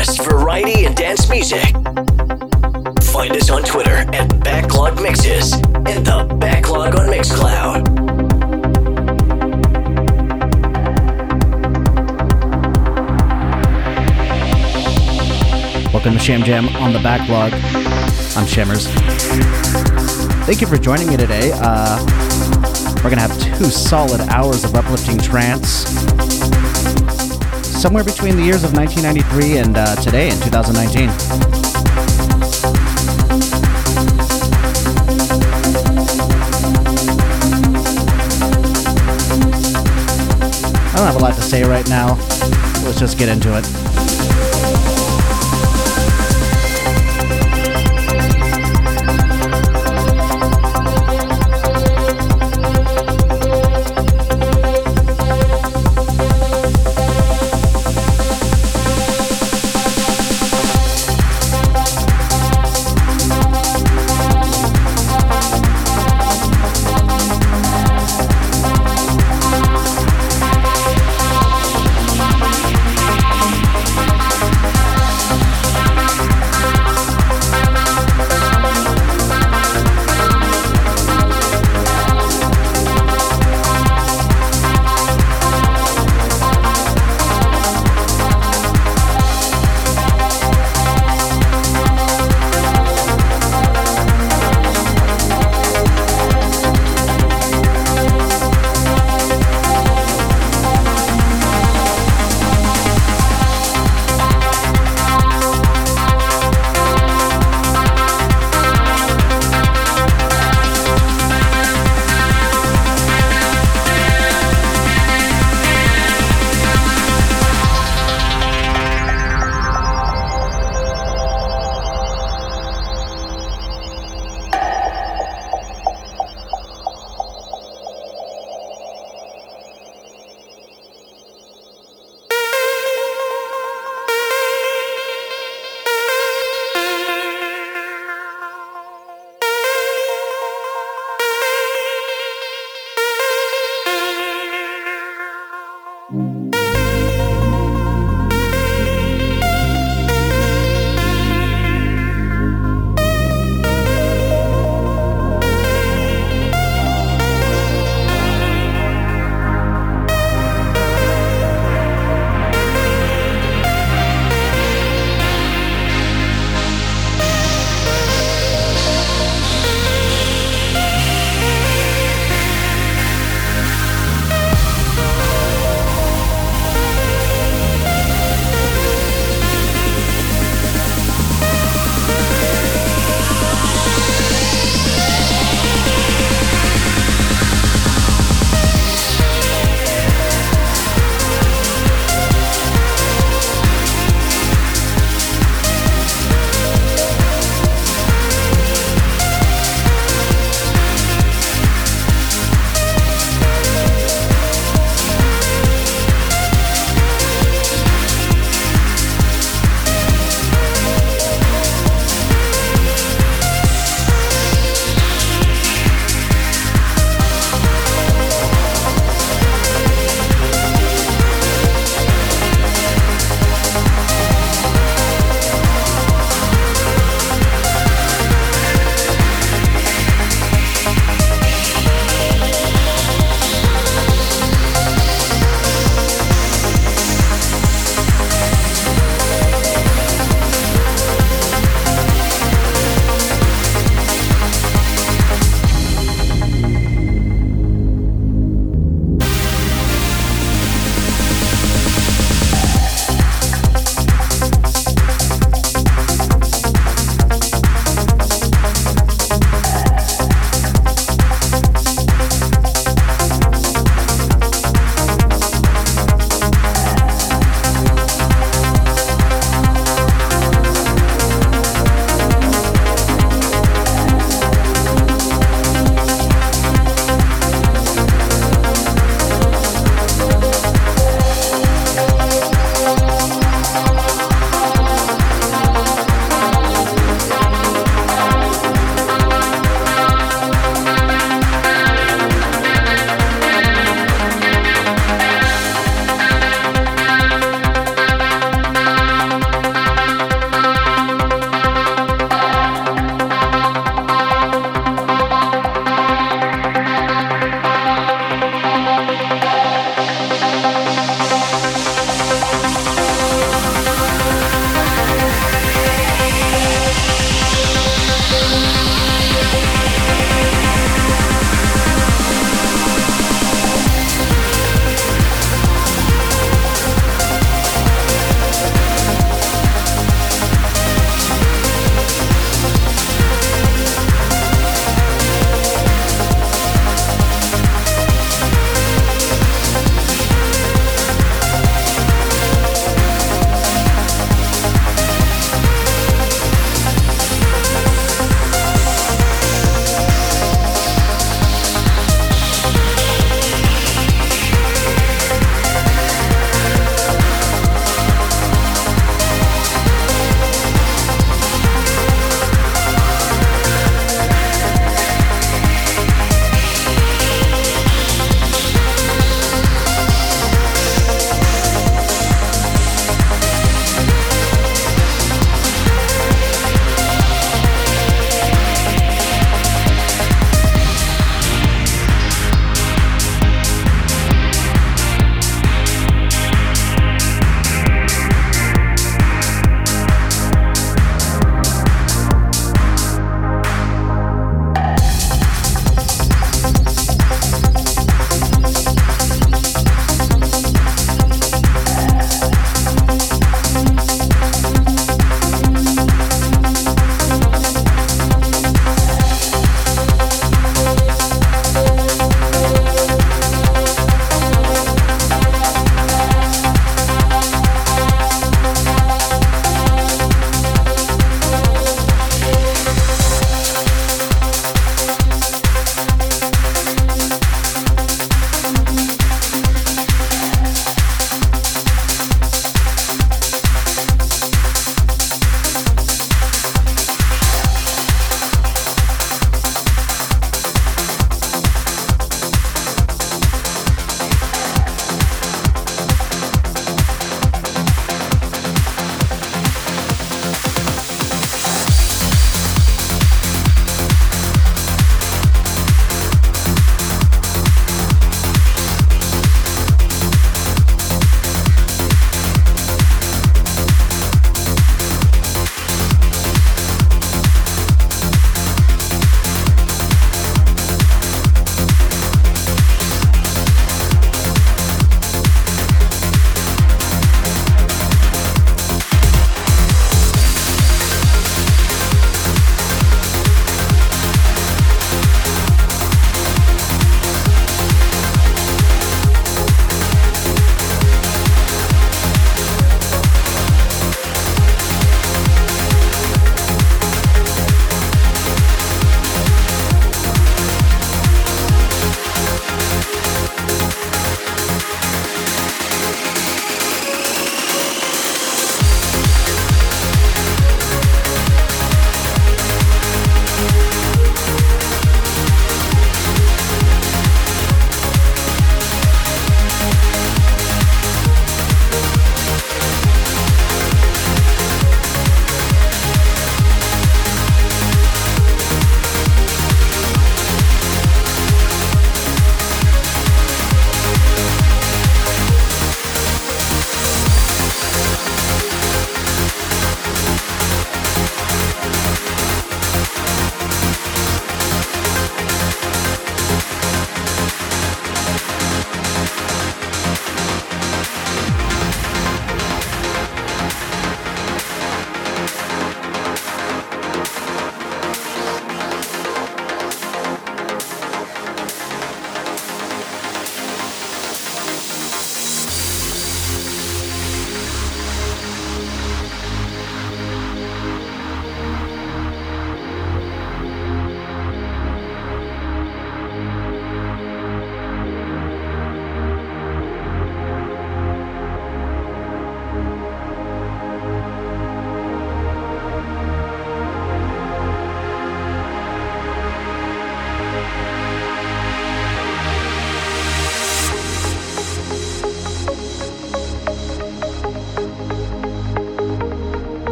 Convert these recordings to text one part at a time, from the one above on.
best variety and dance music. Find us on Twitter at Backlog Mixes and the Backlog on Mixcloud. Welcome to Sham Jam on the Backlog. I'm Shammers. Thank you for joining me today. Uh, we're going to have two solid hours of uplifting trance. Somewhere between the years of 1993 and uh, today in 2019. I don't have a lot to say right now. Let's just get into it.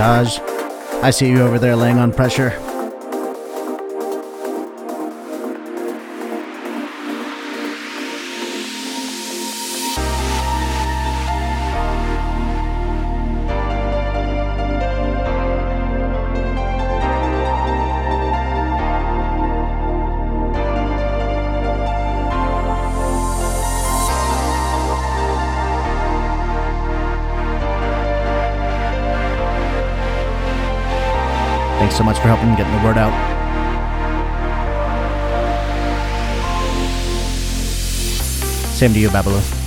I see you over there laying on pressure. Same to you, Babalu.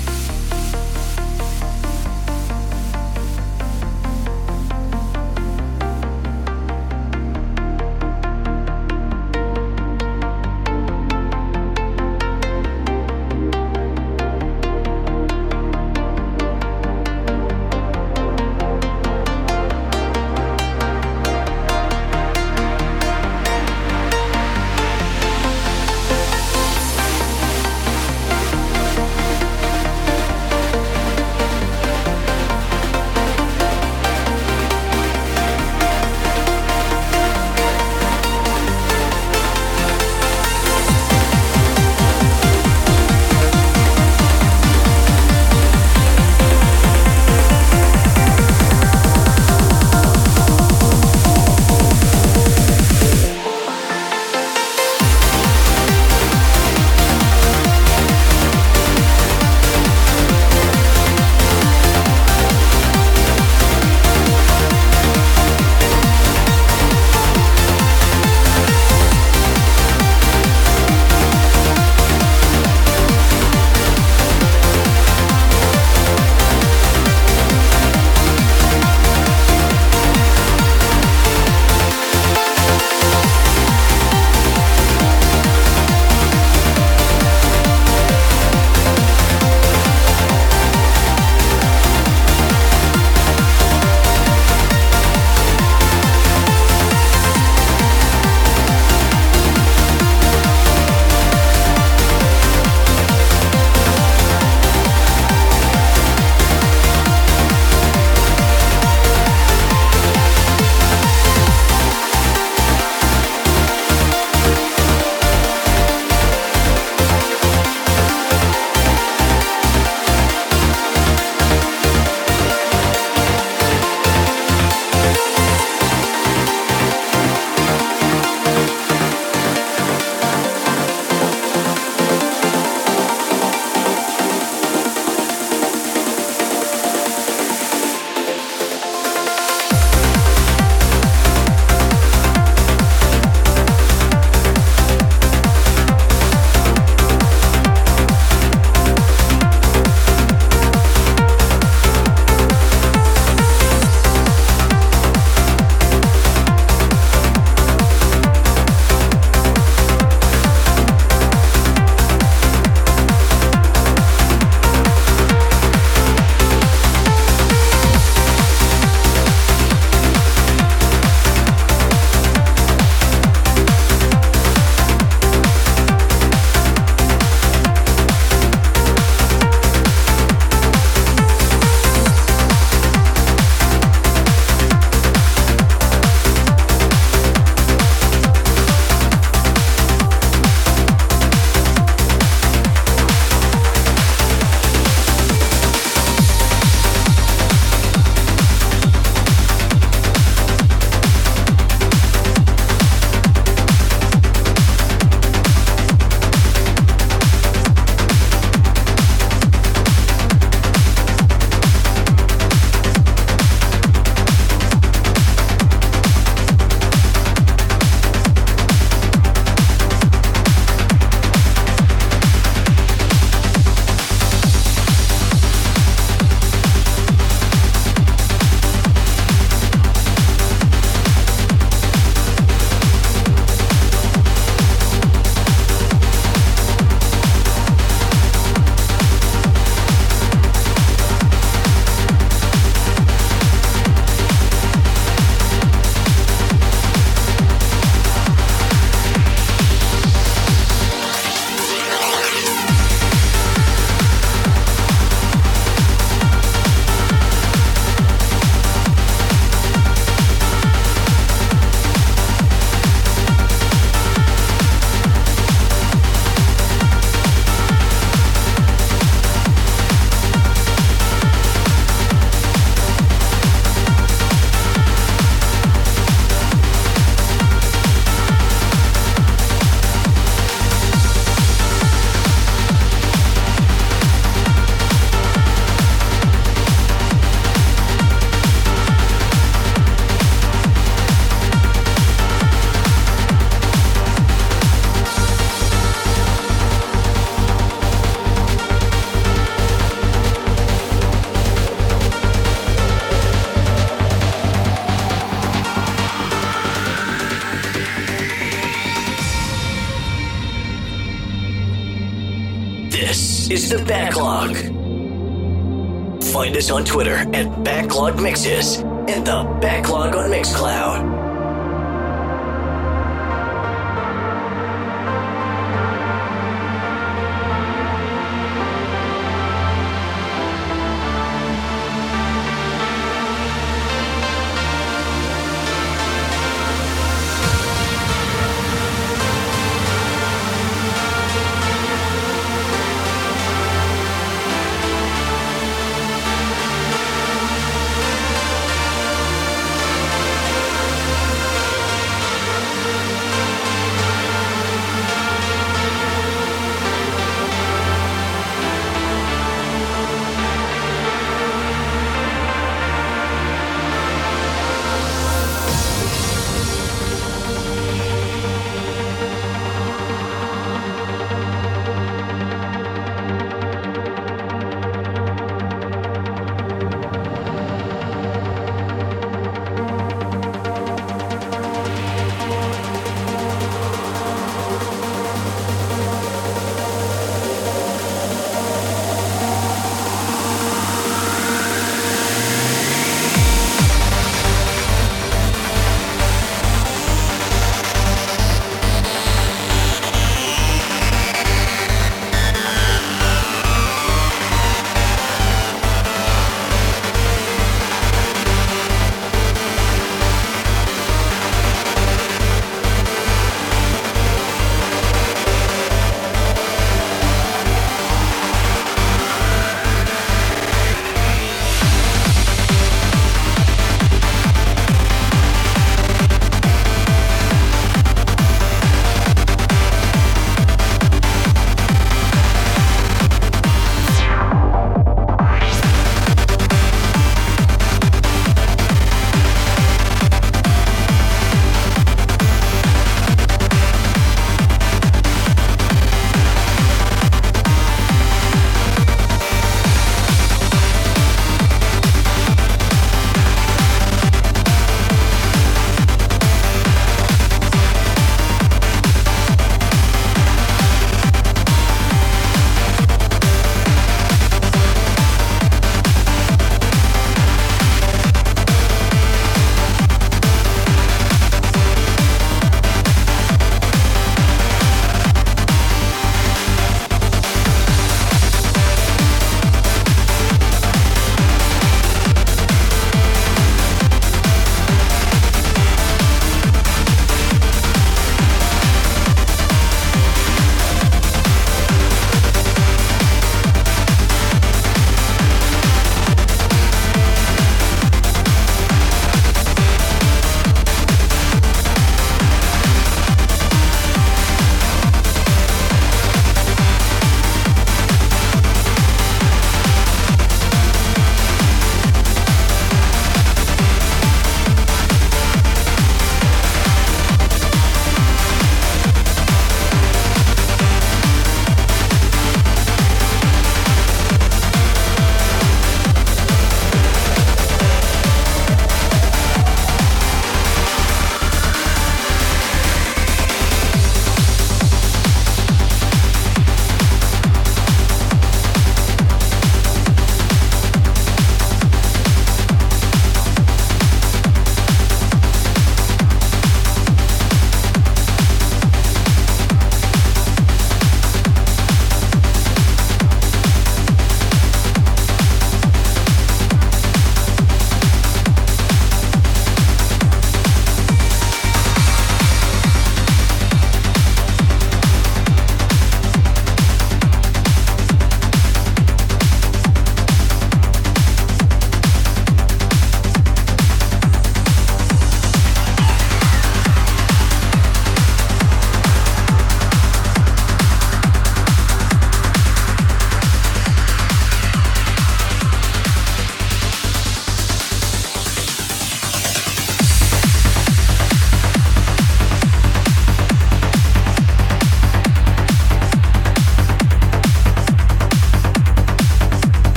Us on Twitter at Backlog Mixes and The Backlog on Mixcloud.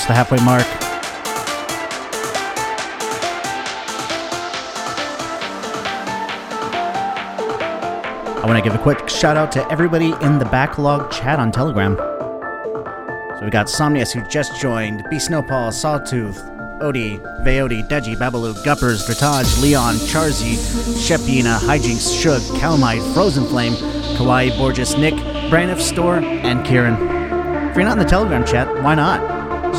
Close to the halfway mark. I want to give a quick shout out to everybody in the backlog chat on Telegram. So we got Somnius who just joined, B Snowpaw, Sawtooth, Odie, Veody, Deji, Babaloo, Guppers, Dratage, Leon, Charzy, Shepina, Hijinks, Shug, Calmite, Frozen Flame, Kawaii, Borges, Nick, Braniff Store, and Kieran. If you're not in the Telegram chat, why not?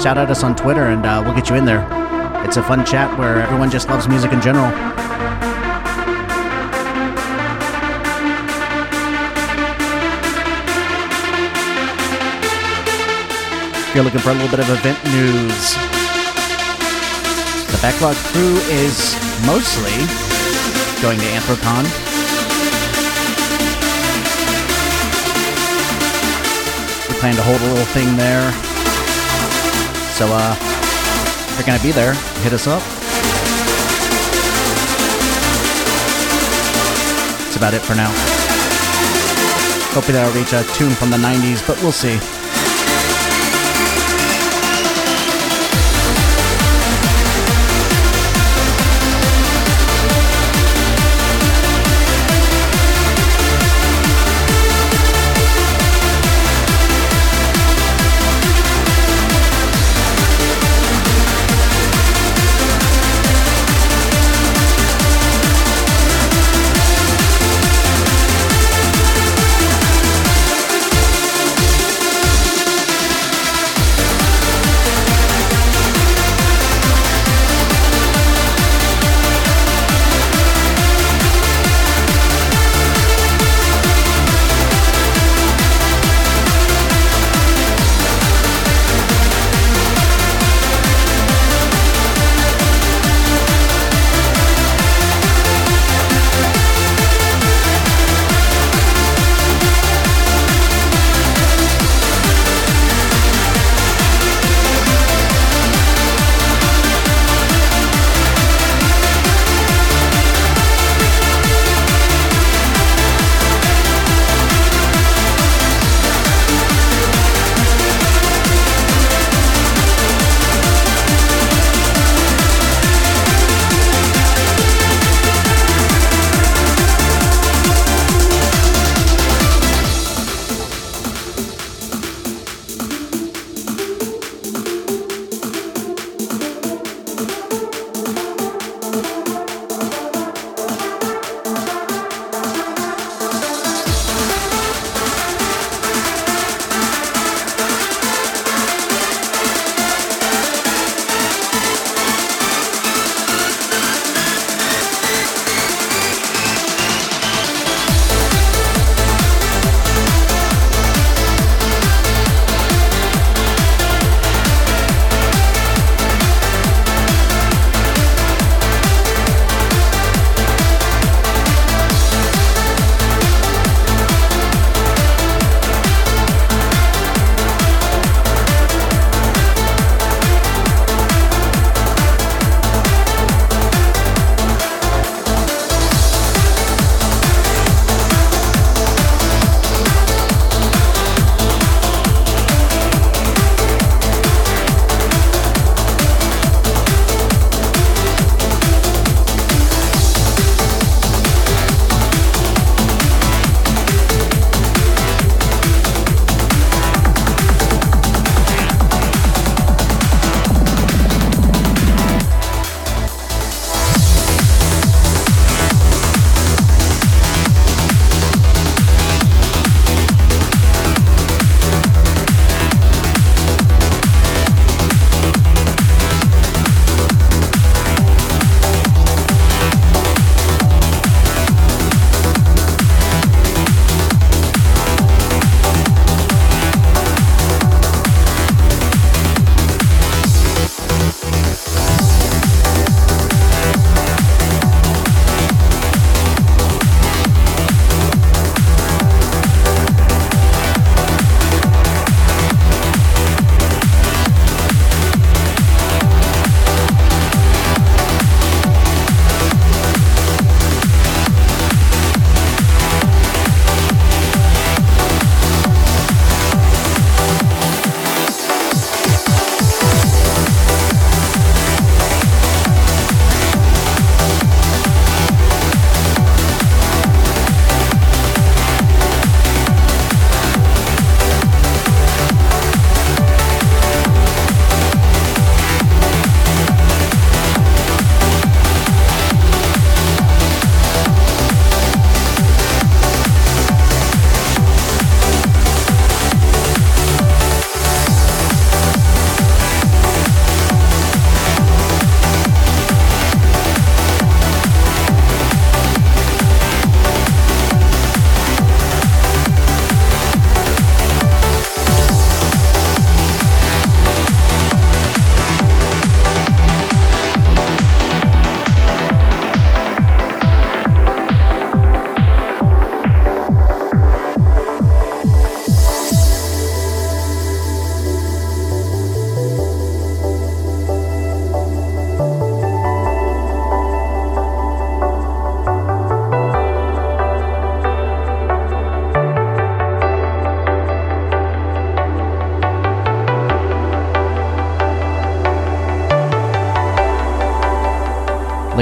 Shout out us on Twitter and uh, we'll get you in there. It's a fun chat where everyone just loves music in general. If you're looking for a little bit of event news, the Backlog crew is mostly going to Anthrocon. We plan to hold a little thing there. So, uh, if you're gonna be there, hit us up. That's about it for now. Hopefully that'll reach a tune from the 90s, but we'll see.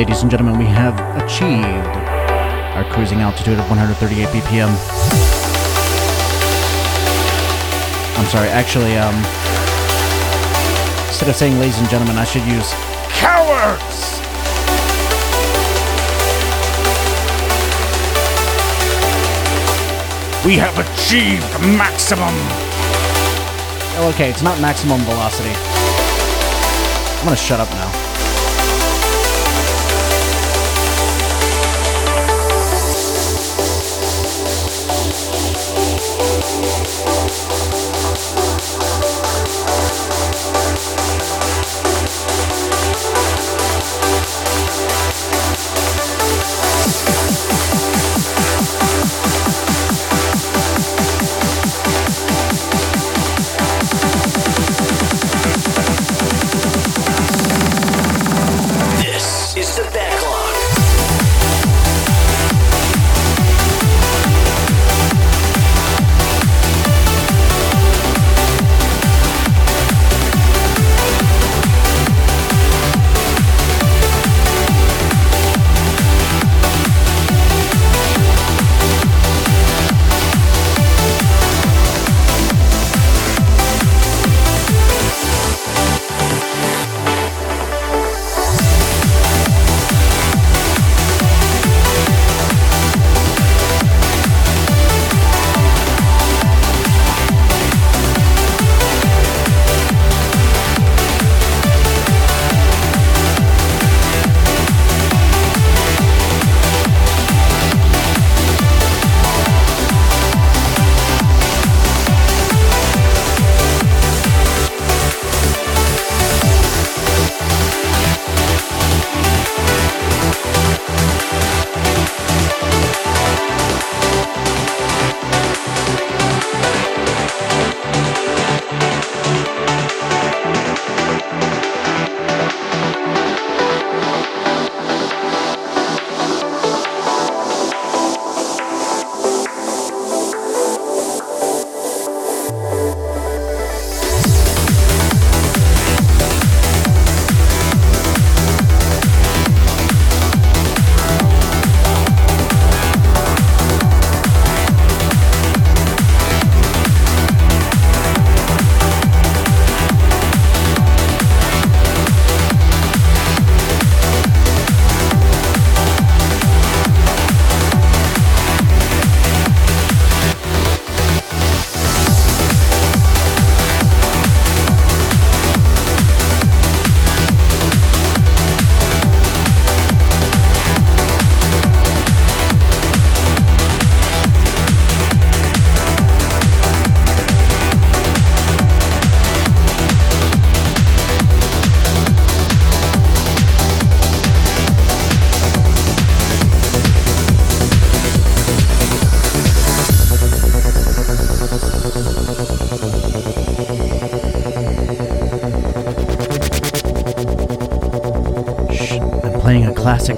Ladies and gentlemen, we have achieved our cruising altitude of 138 BPM. I'm sorry, actually, um, instead of saying ladies and gentlemen, I should use cowards! We have achieved maximum. Oh, okay, it's not maximum velocity. I'm gonna shut up now.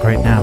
Right now.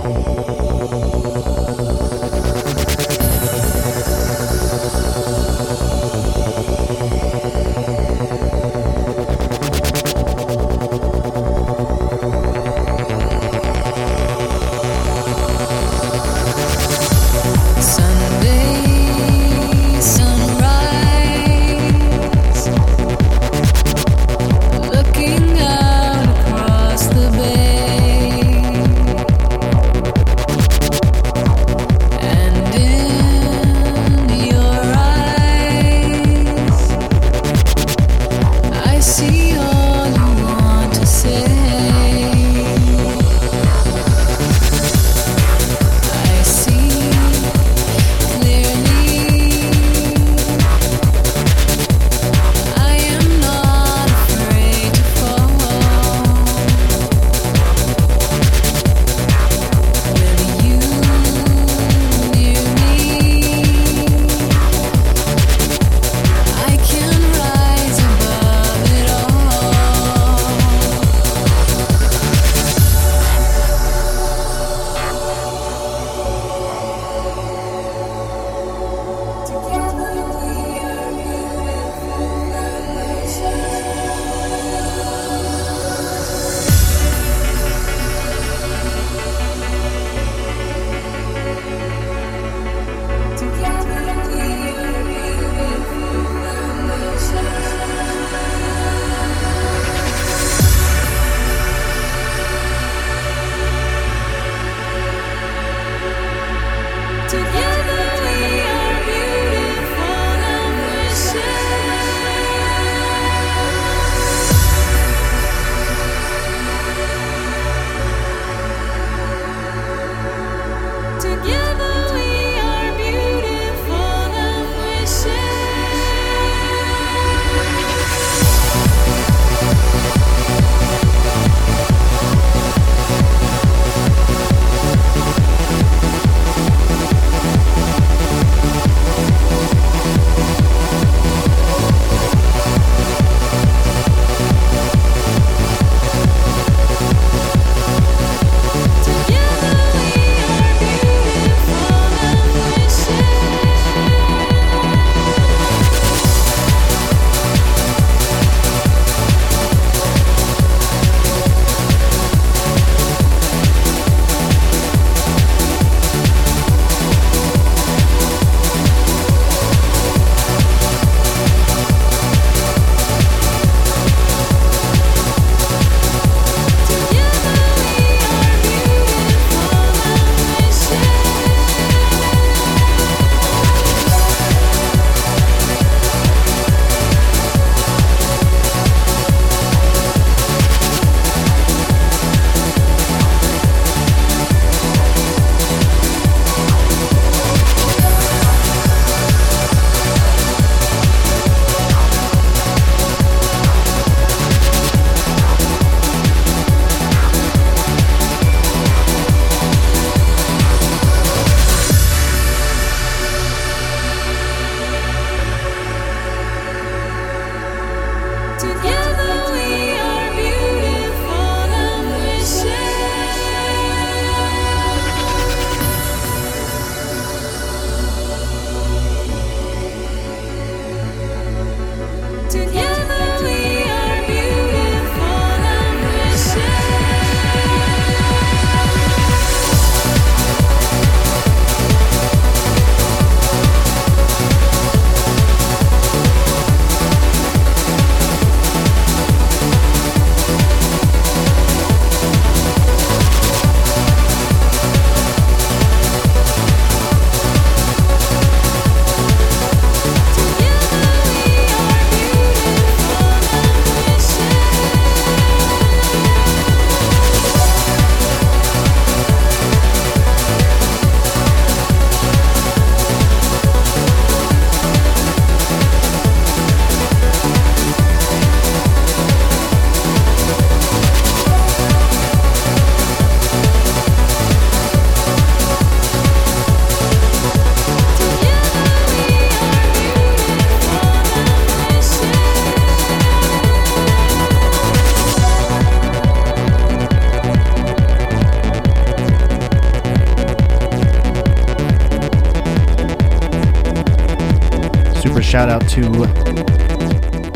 To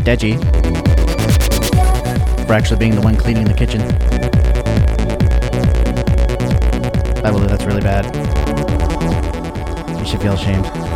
Deji for actually being the one cleaning the kitchen. I believe that's really bad. You should feel ashamed.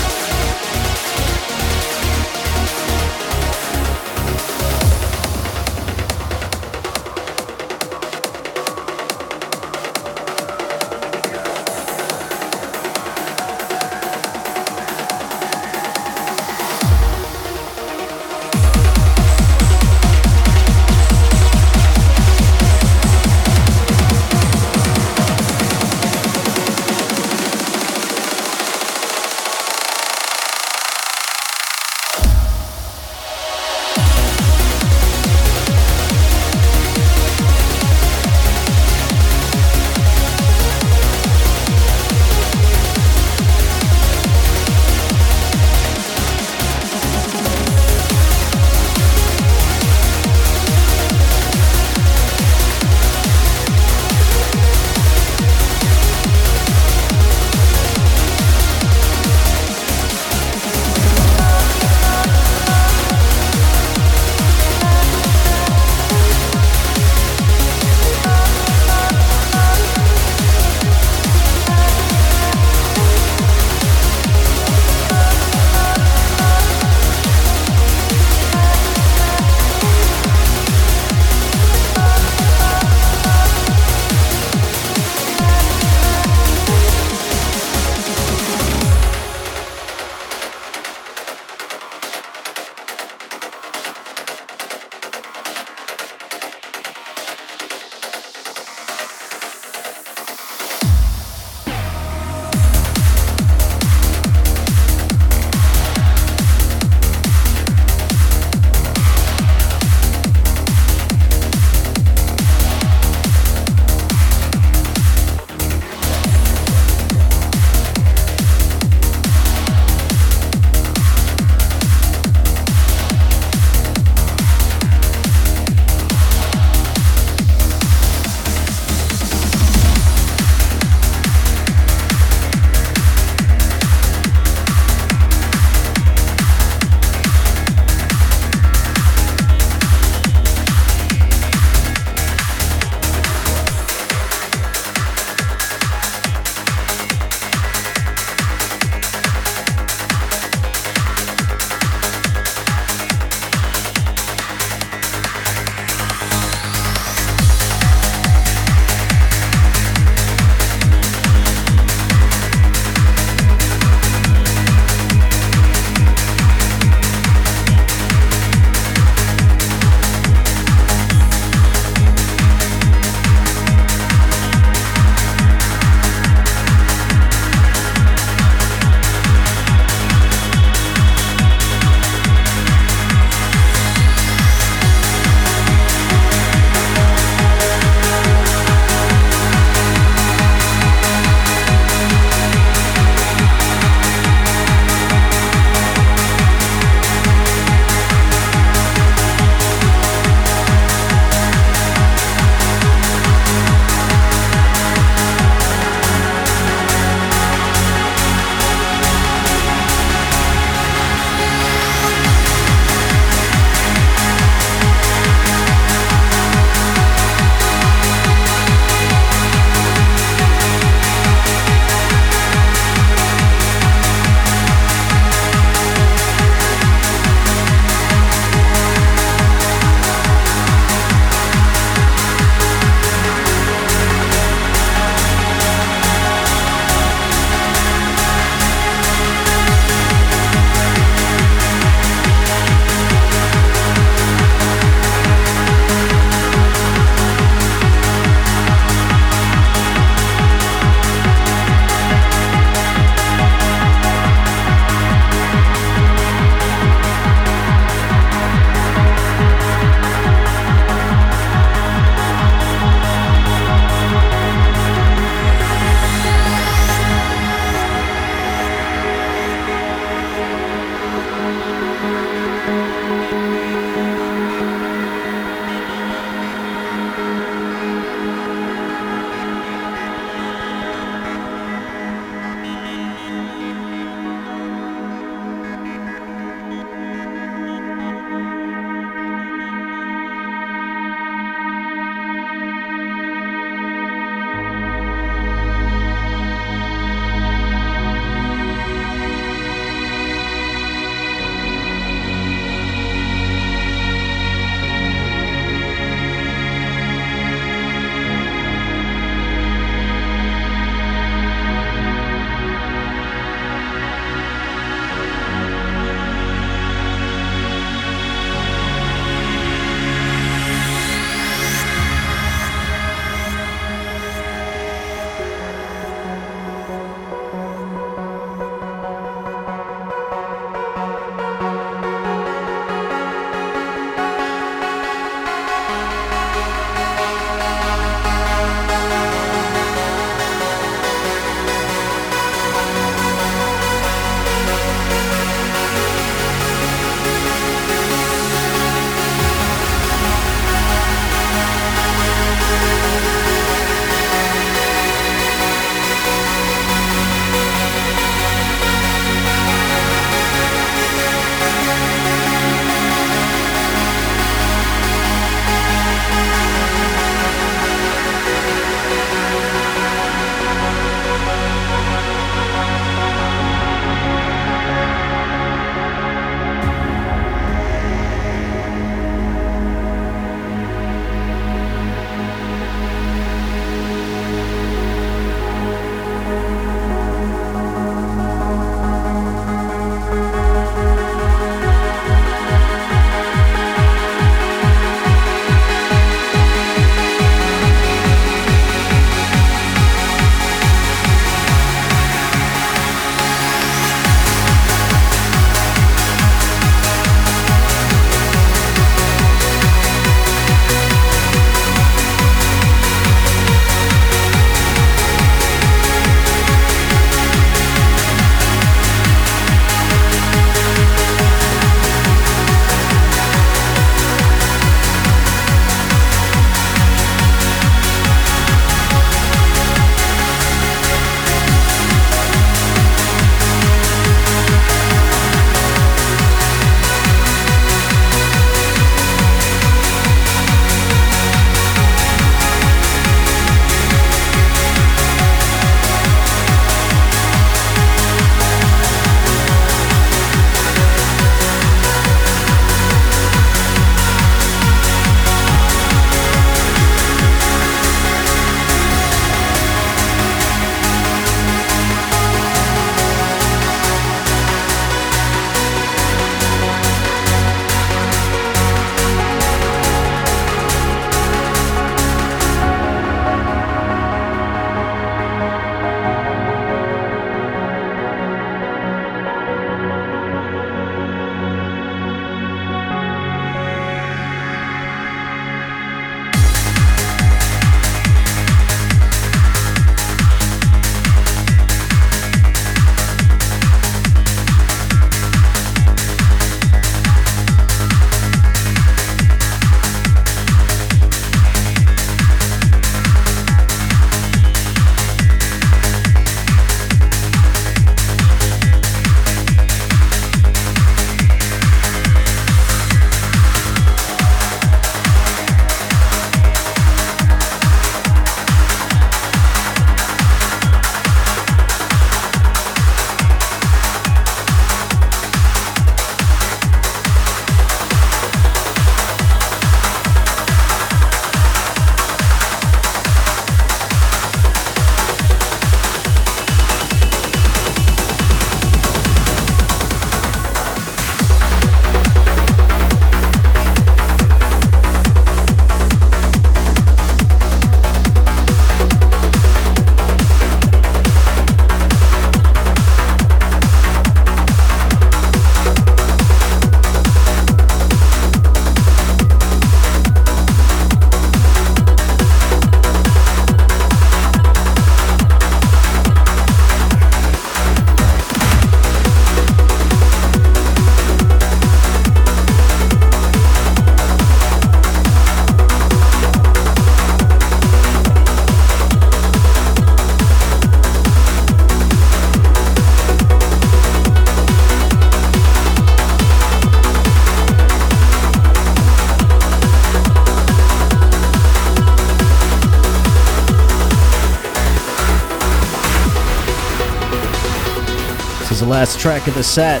Last track of the set.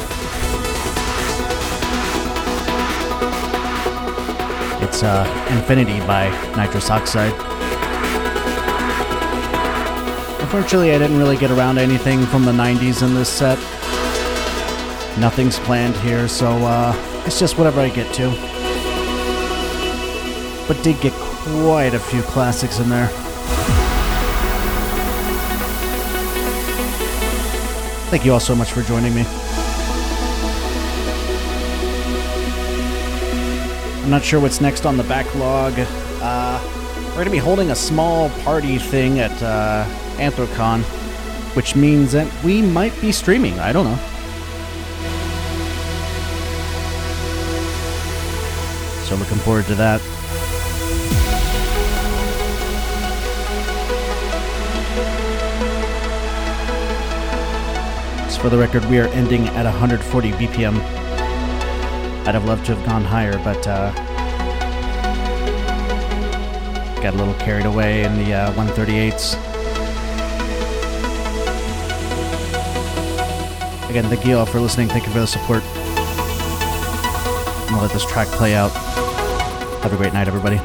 It's uh, Infinity by Nitrous Oxide. Unfortunately, I didn't really get around anything from the 90s in this set. Nothing's planned here, so uh, it's just whatever I get to. But did get quite a few classics in there. Thank you all so much for joining me. I'm not sure what's next on the backlog. Uh, we're going to be holding a small party thing at uh, Anthrocon, which means that we might be streaming. I don't know. So looking forward to that. For the record, we are ending at 140 BPM. I'd have loved to have gone higher, but uh, got a little carried away in the uh, 138s. Again, thank you all for listening. Thank you for the support. I'm gonna let this track play out. Have a great night, everybody.